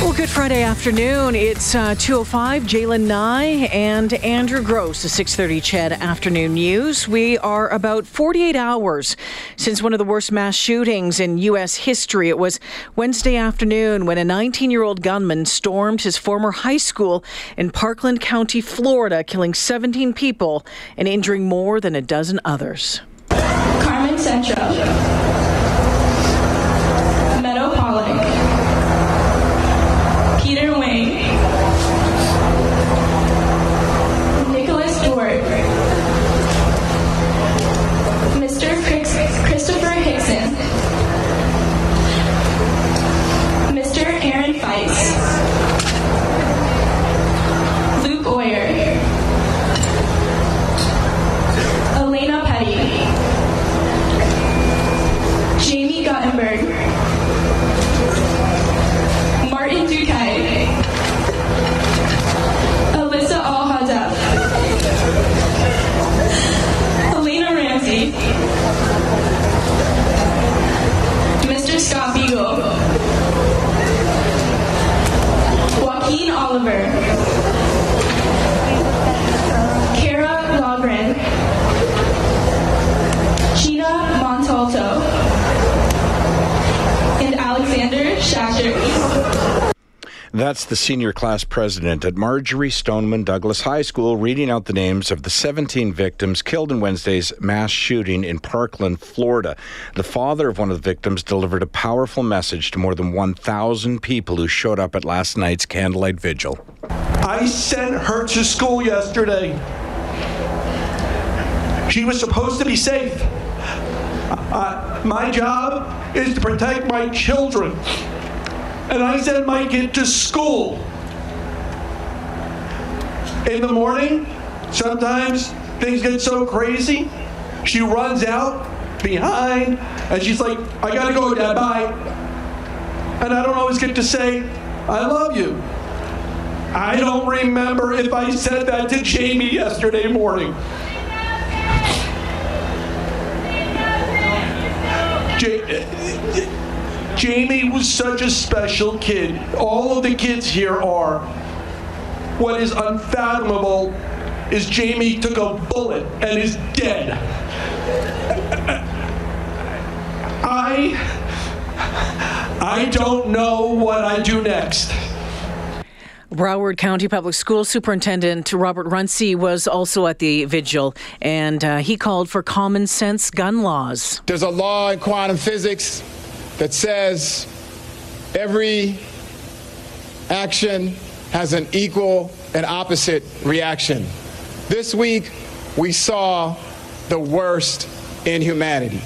Well, good Friday afternoon. It's uh, 2.05, Jalen Nye and Andrew Gross, the 6.30 CHED Afternoon News. We are about 48 hours since one of the worst mass shootings in U.S. history. It was Wednesday afternoon when a 19-year-old gunman stormed his former high school in Parkland County, Florida, killing 17 people and injuring more than a dozen others. Carmen Central. The senior class president at Marjory Stoneman Douglas High School reading out the names of the 17 victims killed in Wednesday's mass shooting in Parkland, Florida. The father of one of the victims delivered a powerful message to more than 1,000 people who showed up at last night's candlelight vigil. I sent her to school yesterday. She was supposed to be safe. Uh, my job is to protect my children and I send my kid to school. In the morning, sometimes things get so crazy, she runs out behind and she's like, I gotta go, Dad, bye. And I don't always get to say, I love you. I don't remember if I said that to Jaime yesterday morning. Jaime was such a special kid. All of the kids here are. What is unfathomable is Jaime took a bullet and is dead. I I don't know what I do next. Broward County Public School Superintendent Robert Runcie was also at the vigil, and uh, he called for common sense gun laws. There's a law in quantum physics that says every action has an equal and opposite reaction. This week, we saw the worst in humanity.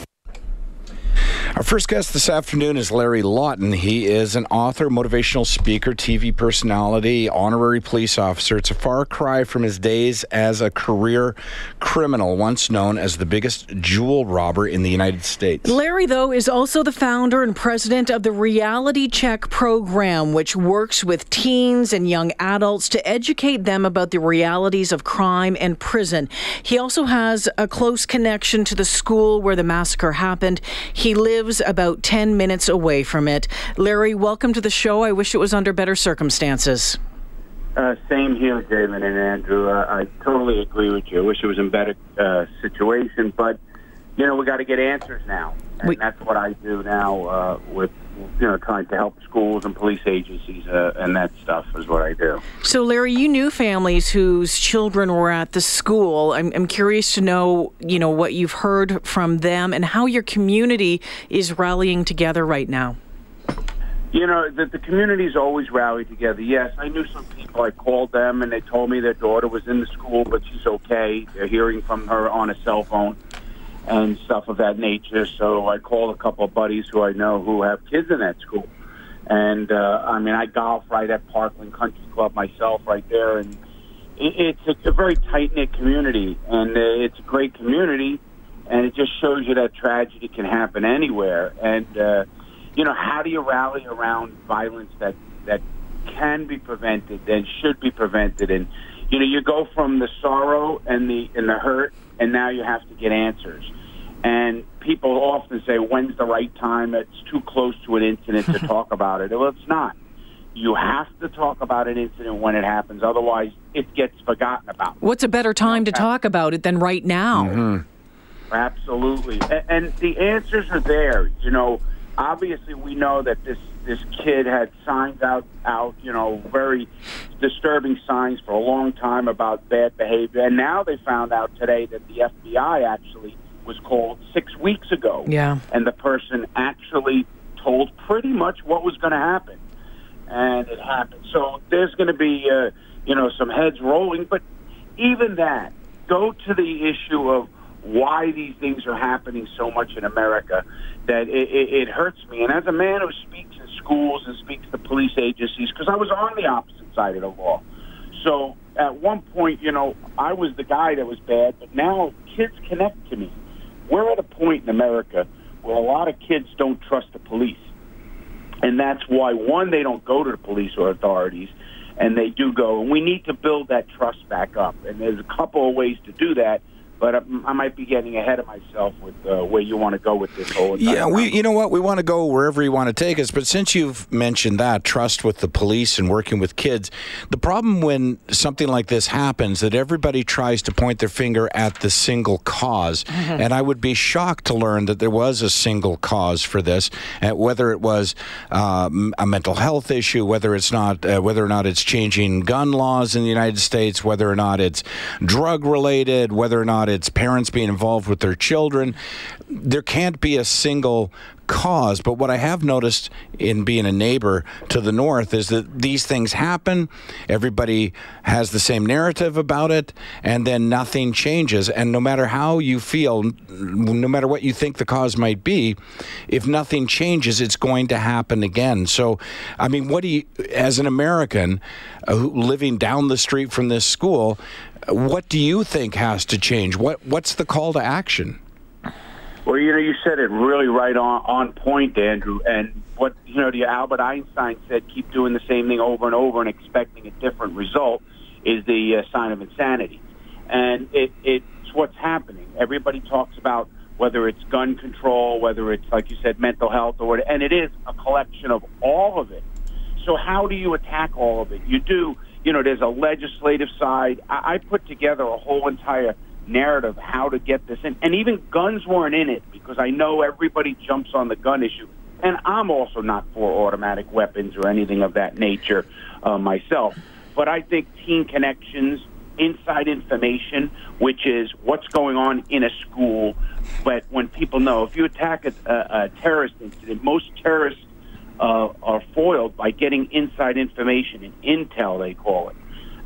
Our first guest this afternoon is Larry Lawton. He is an author, motivational speaker, TV personality, honorary police officer. It's a far cry from his days as a career criminal, once known as the biggest jewel robber in the United States. Larry, though, is also the founder and president of the Reality Check program, which works with teens and young adults to educate them about the realities of crime and prison. He also has a close connection to the school where the massacre happened. He lives lives about 10 minutes away from it. Larry, welcome to the show. I wish it was under better circumstances. Uh, same here, David and Andrew. Uh, I totally agree with you. I wish it was in better uh, situation, but you know we got to get answers now, and we- that's what I do now uh, with you know, trying to help schools and police agencies uh, and that stuff is what I do. So, Larry, you knew families whose children were at the school. I'm, I'm curious to know, you know, what you've heard from them and how your community is rallying together right now. You know, the, the community's always rallied together. Yes, I knew some people. I called them and they told me their daughter was in the school, but she's okay. They're hearing from her on a cell phone and stuff of that nature. So I called a couple of buddies who I know who have kids in that school. And uh, I mean, I golf right at Parkland Country Club myself, right there, and it, it's it's a very tight knit community, and uh, it's a great community. and it just shows you that tragedy can happen anywhere. And uh, you know, how do you rally around violence that that can be prevented and should be prevented? And you know, you go from the sorrow and the and the hurt, and now you have to get answers. And people often say, "When's the right time?" It's too close to an incident to talk about it. Well, it's not. You have to talk about an incident when it happens, otherwise, it gets forgotten about. What's a better time to talk about it than right now? Mm-hmm. Absolutely, and, and the answers are there. You know, obviously, we know that this this kid had signs out out. You know, very disturbing signs for a long time about bad behavior, and now they found out today that the FBI actually was called six weeks ago. Yeah. and the person actually told pretty much what was going to happen, and it happened. So there's going to be, uh, you know, some heads rolling, but even that, go to the issue of why these things are happening so much in America that it, it, it hurts me. And as a man who speaks in schools and speaks to police agencies, because I was on the opposite side of the law. So at one point, you know, I was the guy that was bad, but now kids connect to me. We're at a point in America where a lot of kids don't trust the police. And that's why, one, they don't go to the police or authorities, and they do go. And we need to build that trust back up. And there's a couple of ways to do that. But I I might be getting ahead of myself with uh, where you want to go with this whole. entire Yeah, we you know what we want to go wherever you want to take us. But since you've mentioned that trust with the police and working with kids, the problem when something like this happens that everybody tries to point their finger at the single because and I would be shocked to learn that there was a single cause for this, uh, whether it was um, a mental health issue, whether it's not, uh, whether or not it's changing gun laws in the United States, whether or not it's drug related, whether or not it's parents being involved with their children. There can't be a single cause. But what I have noticed in being a neighbor to the north is that these things happen. Everybody has the same narrative about it, and then nothing changes. And no matter how you feel, no matter what you think the cause might be, if nothing changes, it's going to happen again. So, I mean, what do you, as an American uh, living down the street from this school, what do you think has to change? What What's the call to action? Well, you know, you said it really right on on point, Andrew. And what you know, the Albert Einstein said, "Keep doing the same thing over and over and expecting a different result," is the uh, sign of insanity. And it, it's what's happening. Everybody talks about whether it's gun control, whether it's like you said, mental health, or and it is a collection of all of it. So how do you attack all of it? You do. You know, there's a legislative side. I, I put together a whole entire narrative how to get this in, and even guns weren't in it because I know everybody jumps on the gun issue, and I'm also not for automatic weapons or anything of that nature uh, myself. But I think teen connections, inside information, which is what's going on in a school, but when people know if you attack a, a, a terrorist incident, most terrorists uh, are foiled by getting inside information and intel, they call it.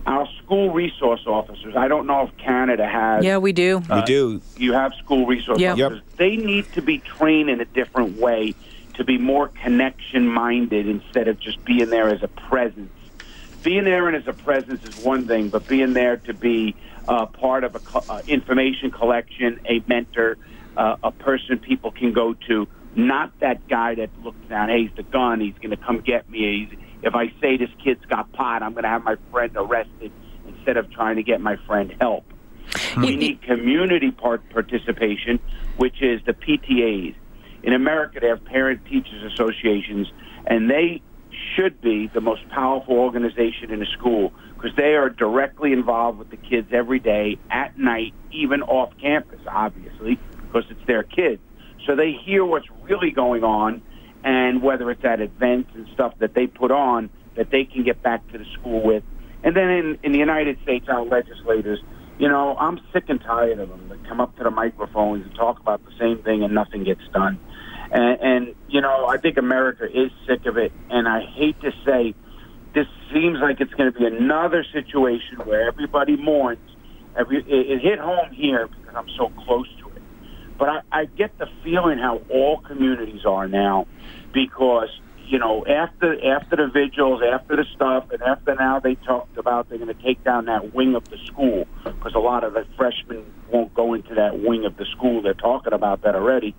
Our school resource officers, I don't know if Canada has. Yeah, we do. we do. You have school resource Yep. Yep. officers. They need to be trained in a different way to be more connection minded instead of just being there as a presence. Being there and as a presence is one thing, but being there to be uh, part of a co- uh, information collection, a mentor, uh, a person people can go to, not that guy that looks down, hey, he's the gun, he's going to come get me. He's, if I say this kid's got pot, I'm going to have my friend arrested instead of trying to get my friend help. Hmm. We need community part participation, which is the PTAs. In America, they have parent teachers associations, and they should be the most powerful organization in a school because they are directly involved with the kids every day, at night, even off campus, obviously, because it's their kids. So they hear what's really going on, and whether it's at events and stuff that they put on that they can get back to the school with. And then in, in the United States, our legislators, you know, I'm sick and tired of them that come up to the microphones and talk about the same thing and nothing gets done. And, and you know, I think America is sick of it. And I hate to say, this seems like it's going to be another situation where everybody mourns. Every it, it hit home here because I'm so close to. But I, I get the feeling how all communities are now, because you know, after after the vigils, after the stuff, and after now they talked about they're going to take down that wing of the school because a lot of the freshmen won't go into that wing of the school. They're talking about that already,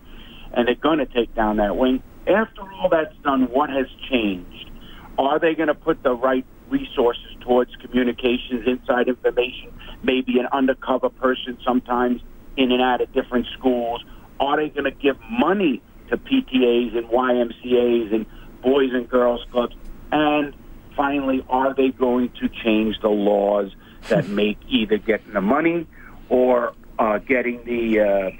and they're going to take down that wing. After all that's done, what has changed? Are they going to put the right resources towards communications, inside information, maybe an undercover person sometimes in and out of different schools? Are they going to give money to PTAs and YMCAs and Boys and Girls Clubs? And finally, are they going to change the laws that make either getting the money or uh, getting the uh,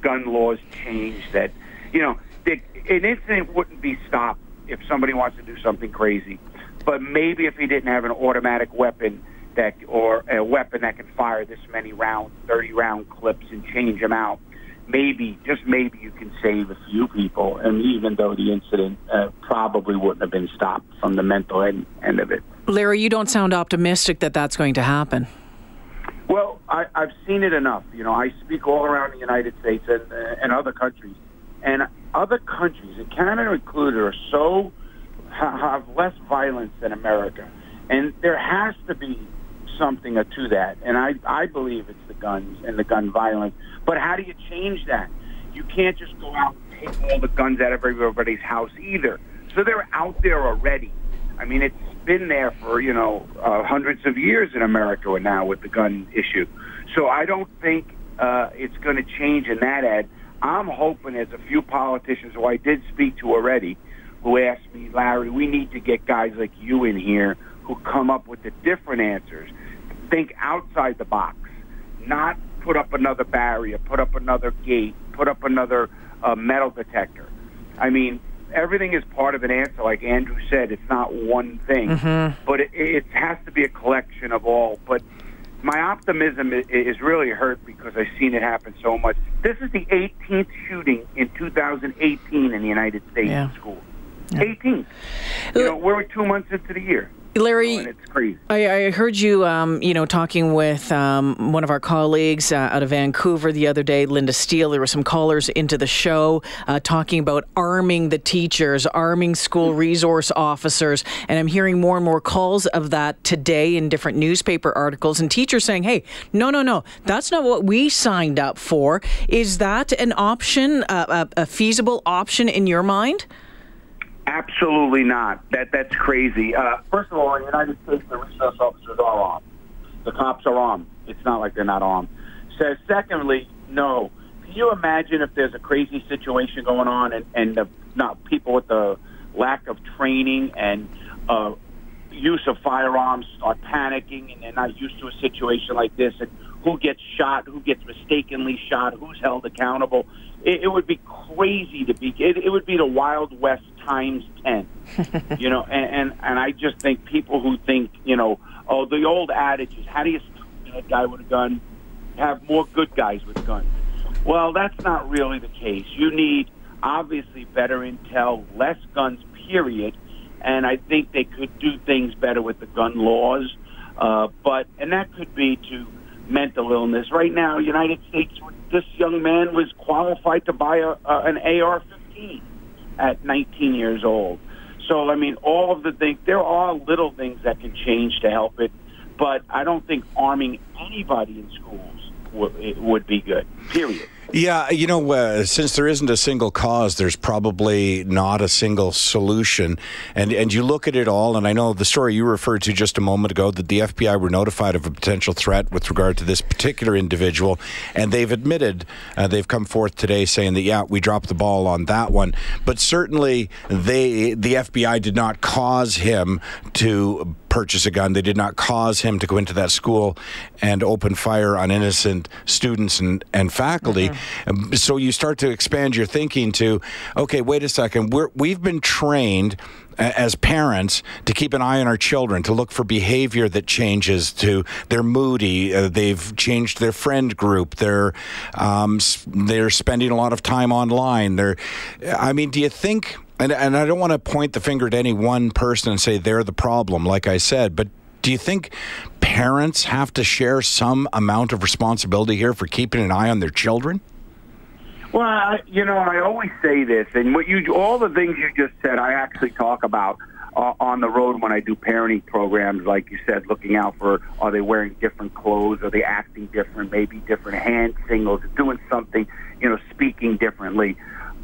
gun laws changed? That, you know, that an incident wouldn't be stopped if somebody wants to do something crazy. But maybe if he didn't have an automatic weapon that, or a weapon that can fire this many rounds, 30 round clips and change them out, maybe, just maybe, you can save a few people. And even though the incident uh, probably wouldn't have been stopped from the mental end, end of it. Larry, you don't sound optimistic that that's going to happen. Well, I, I've seen it enough. You know, I speak all around the United States and, uh, and other countries. And other countries, and Canada included, are so have less violence than America, and there has to be something to that. And I I believe it's the guns and the gun violence. But how do you change that? You can't just go out and take all the guns out of everybody's house either. So they're out there already. I mean, it's been there for you know uh, hundreds of years in America now with the gun issue. So I don't think uh, it's going to change in that ad. I'm hoping there's a few politicians who I did speak to already who asked me, Larry, we need to get guys like you in here who come up with the different answers. Think outside the box, not put up another barrier, put up another gate, put up another uh, metal detector. I mean, everything is part of an answer. Like Andrew said, it's not one thing, Mm-hmm. but it, it has to be a collection of all. But my optimism is, is really hurt because I've seen it happen so much. This is the 18th shooting in 2018 in the United States Yeah. in schools. 18th. You know, we're two months into the year. Larry, crazy. I, I heard you, um, you know, talking with um, one of our colleagues uh, out of Vancouver the other day, Linda Steele. There were some callers into the show uh, talking about arming the teachers, arming school resource officers, and I'm hearing more and more calls of that today in different newspaper articles, and teachers saying, "Hey, no, no, no, that's not what we signed up for." Is that an option, uh, a, a feasible option in your mind? Absolutely not. That that's crazy. Uh, first of all, in the United States, the resource officers are armed. The cops are armed. It's not like they're not armed. So, secondly, no. Can you imagine if there's a crazy situation going on and and the, not people with the lack of training and uh, use of firearms start panicking and they're not used to a situation like this and who gets shot, who gets mistakenly shot, who's held accountable. It, it would be crazy to be. It, it would be the Wild West times ten. you know, and, and and I just think people who think, you know, oh, the old adage is, how do you stop a guy with a gun? Have more good guys with guns. Well, that's not really the case. You need obviously better intel, less guns, period. And I think they could do things better with the gun laws. Uh, but and that could be to mental illness. Right now, United States, this young man was qualified to buy a, uh, an AR-15 at 19 years old. So I mean, all of the things there are little things that can change to help it, but I don't think arming anybody in schools it would be good. Period. Yeah, you know, uh, since there isn't a single cause, there's probably not a single solution. And and you look at it all, and I know the story you referred to just a moment ago that the FBI were notified of a potential threat with regard to this particular individual, and they've admitted uh, they've come forth today saying that yeah, we dropped the ball on that one. But certainly, they the FBI did not cause him to purchase a gun. They did not cause him to go into that school and open fire on innocent students and, and faculty. Um, So you start to expand your thinking to, okay, wait a second. We're, we've been trained as parents to keep an eye on our children, to look for behavior that changes, to they're moody, uh, they've changed their friend group, they're um, they're spending a lot of time online. They're, I mean, do you think? And, and I don't want to point the finger at any one person and say they're the problem, like I said, but do you think parents have to share some amount of responsibility here for keeping an eye on their children? Well, you know, I always say this, and what you all the things you just said, I actually talk about uh, on the road when I do parenting programs. Like you said, looking out for are they wearing different clothes, are they acting different, maybe different hand signals, doing something, you know, speaking differently.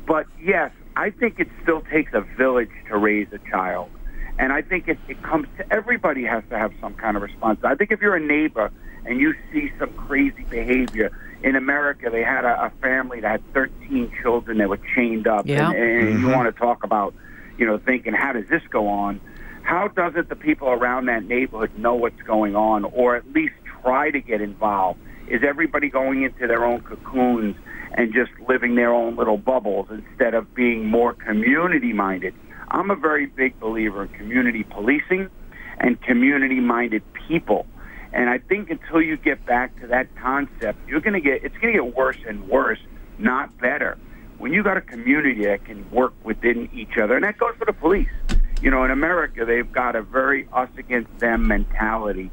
But yes, I think it still takes a village to raise a child. And I think it, it comes to everybody has to have some kind of response. I think if you're a neighbor and you see some crazy behavior, in America, they had a, a family that had 13 children that were chained up. Yeah. And, and you mm-hmm. want to talk about, you know, thinking, how does this go on? How doesn't the people around that neighborhood know what's going on or at least try to get involved? Is everybody going into their own cocoons and just living their own little bubbles instead of being more community minded? I'm a very big believer in community policing and community minded people. And I think until you get back to that concept, you're going to get it's going to get worse and worse, not better. When you got a community that can work within each other, and that goes for the police. You know, in America, they've got a very us against them mentality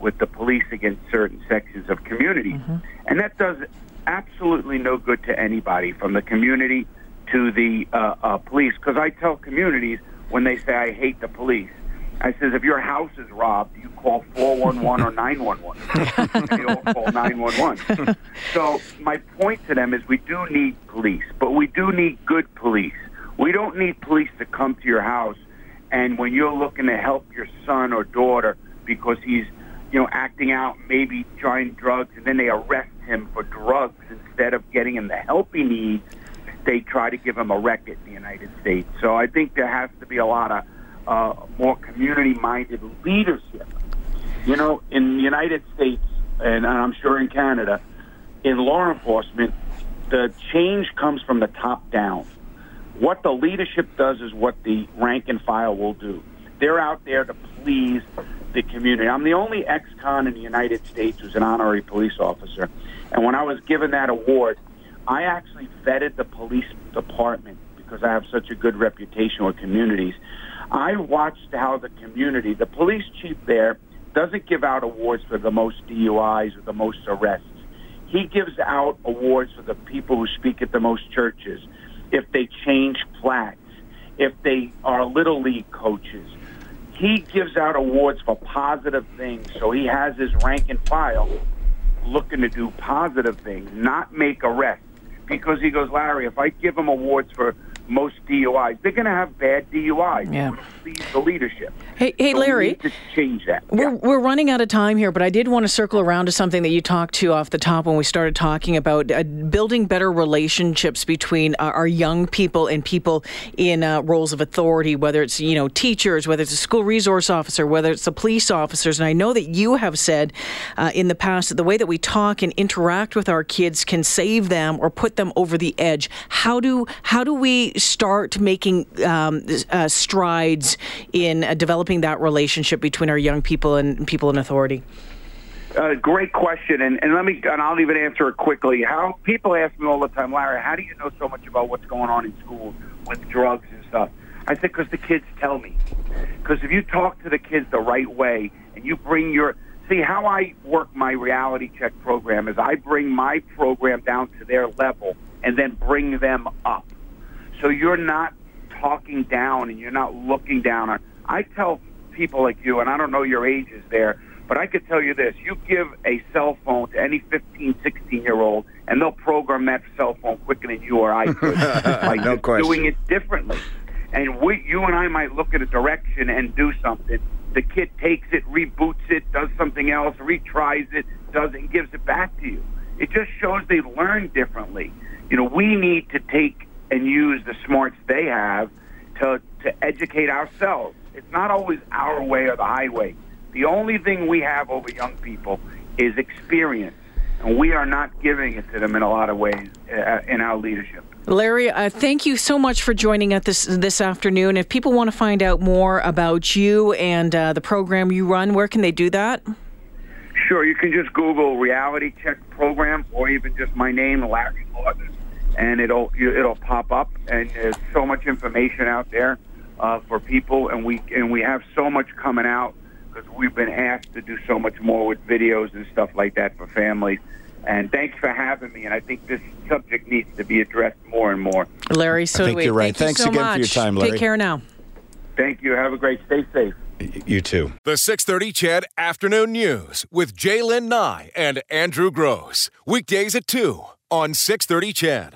with the police against certain sections of community, mm-hmm. and that does absolutely no good to anybody, from the community to the uh, uh, police. Because I tell communities when they say I hate the police, I says if your house is robbed, you call 411 or 911. they all call 911. So my point to them is we do need police, but we do need good police. We don't need police to come to your house and when you're looking to help your son or daughter because he's, you know, acting out, maybe trying drugs, and then they arrest him for drugs instead of getting him the help he needs, they try to give him a record in the United States. So I think there has to be a lot of uh, more community-minded leadership. You know, in the United States, and I'm sure in Canada, in law enforcement, the change comes from the top down. What the leadership does is what the rank and file will do. They're out there to please the community. I'm the only ex-con in the United States who's an honorary police officer. And when I was given that award, I actually vetted the police department because I have such a good reputation with communities. I watched how the community, the police chief there, doesn't give out awards for the most DUIs or the most arrests. He gives out awards for the people who speak at the most churches, if they change flags, if they are little league coaches. He gives out awards for positive things, so he has his rank and file looking to do positive things, not make arrests. Because he goes, Larry, if I give them awards for most DUIs, they're going to have bad DUIs. Yeah. Please, the leadership. Hey, hey, So Larry. to change that. We're, Yeah. we're running out of time here, but I did want to circle around to something that you talked to off the top when we started talking about uh, building better relationships between uh, our young people and people in uh, roles of authority, whether it's you know teachers, whether it's a school resource officer, whether it's the police officers. And I know that you have said uh, in the past that the way that we talk and interact with our kids can save them or put them over the edge. How do how do we start making um, uh, in uh, developing that relationship between our young people and people in authority? Uh, great question, and, and let me and I'll even answer it quickly. How people ask me all the time, Larry, how do you know so much about what's going on in schools with drugs and stuff? I said because the kids tell me. Because if you talk to the kids the right way and you bring your see how I work my reality check program is I bring my program down to their level and then bring them up. So you're not talking down and you're not looking down on. I tell people like you, and I don't know your ages there, but I could tell you this: you give a cell phone to any 15, 16 year old, and they'll program that cell phone quicker than you or I could by No question. doing it differently. And we, you and I might look at a direction and do something. The kid takes it, reboots it, does something else, retries it, does it, and gives it back to you. It just shows they learn differently. You know, we need to take and use the smarts they have to to educate ourselves. It's not always our way or the highway. The only thing we have over young people is experience, and we are not giving it to them in a lot of ways uh, in our leadership. Larry, uh, thank you so much for joining us this this afternoon. If people want to find out more about you and uh, the program you run, where can they do that? Sure, you can just Google reality check program or even just my name, Larry Lawton, and it'll you- it'll pop up. And there's so much information out there uh, for people, and we and we have so much coming out because we've been asked to do so much more with videos and stuff like that for families. And thanks for having me. And I think this subject needs to be addressed more and more. Larry, so I think do you're right. Thank you Thanks so again much. for your time, Larry. Take care now. Thank you. Have a great. Stay safe. You too. The 630 CHED Afternoon News with Jaylen Nye and Andrew Gross. Weekdays at 2 on 630 CHED.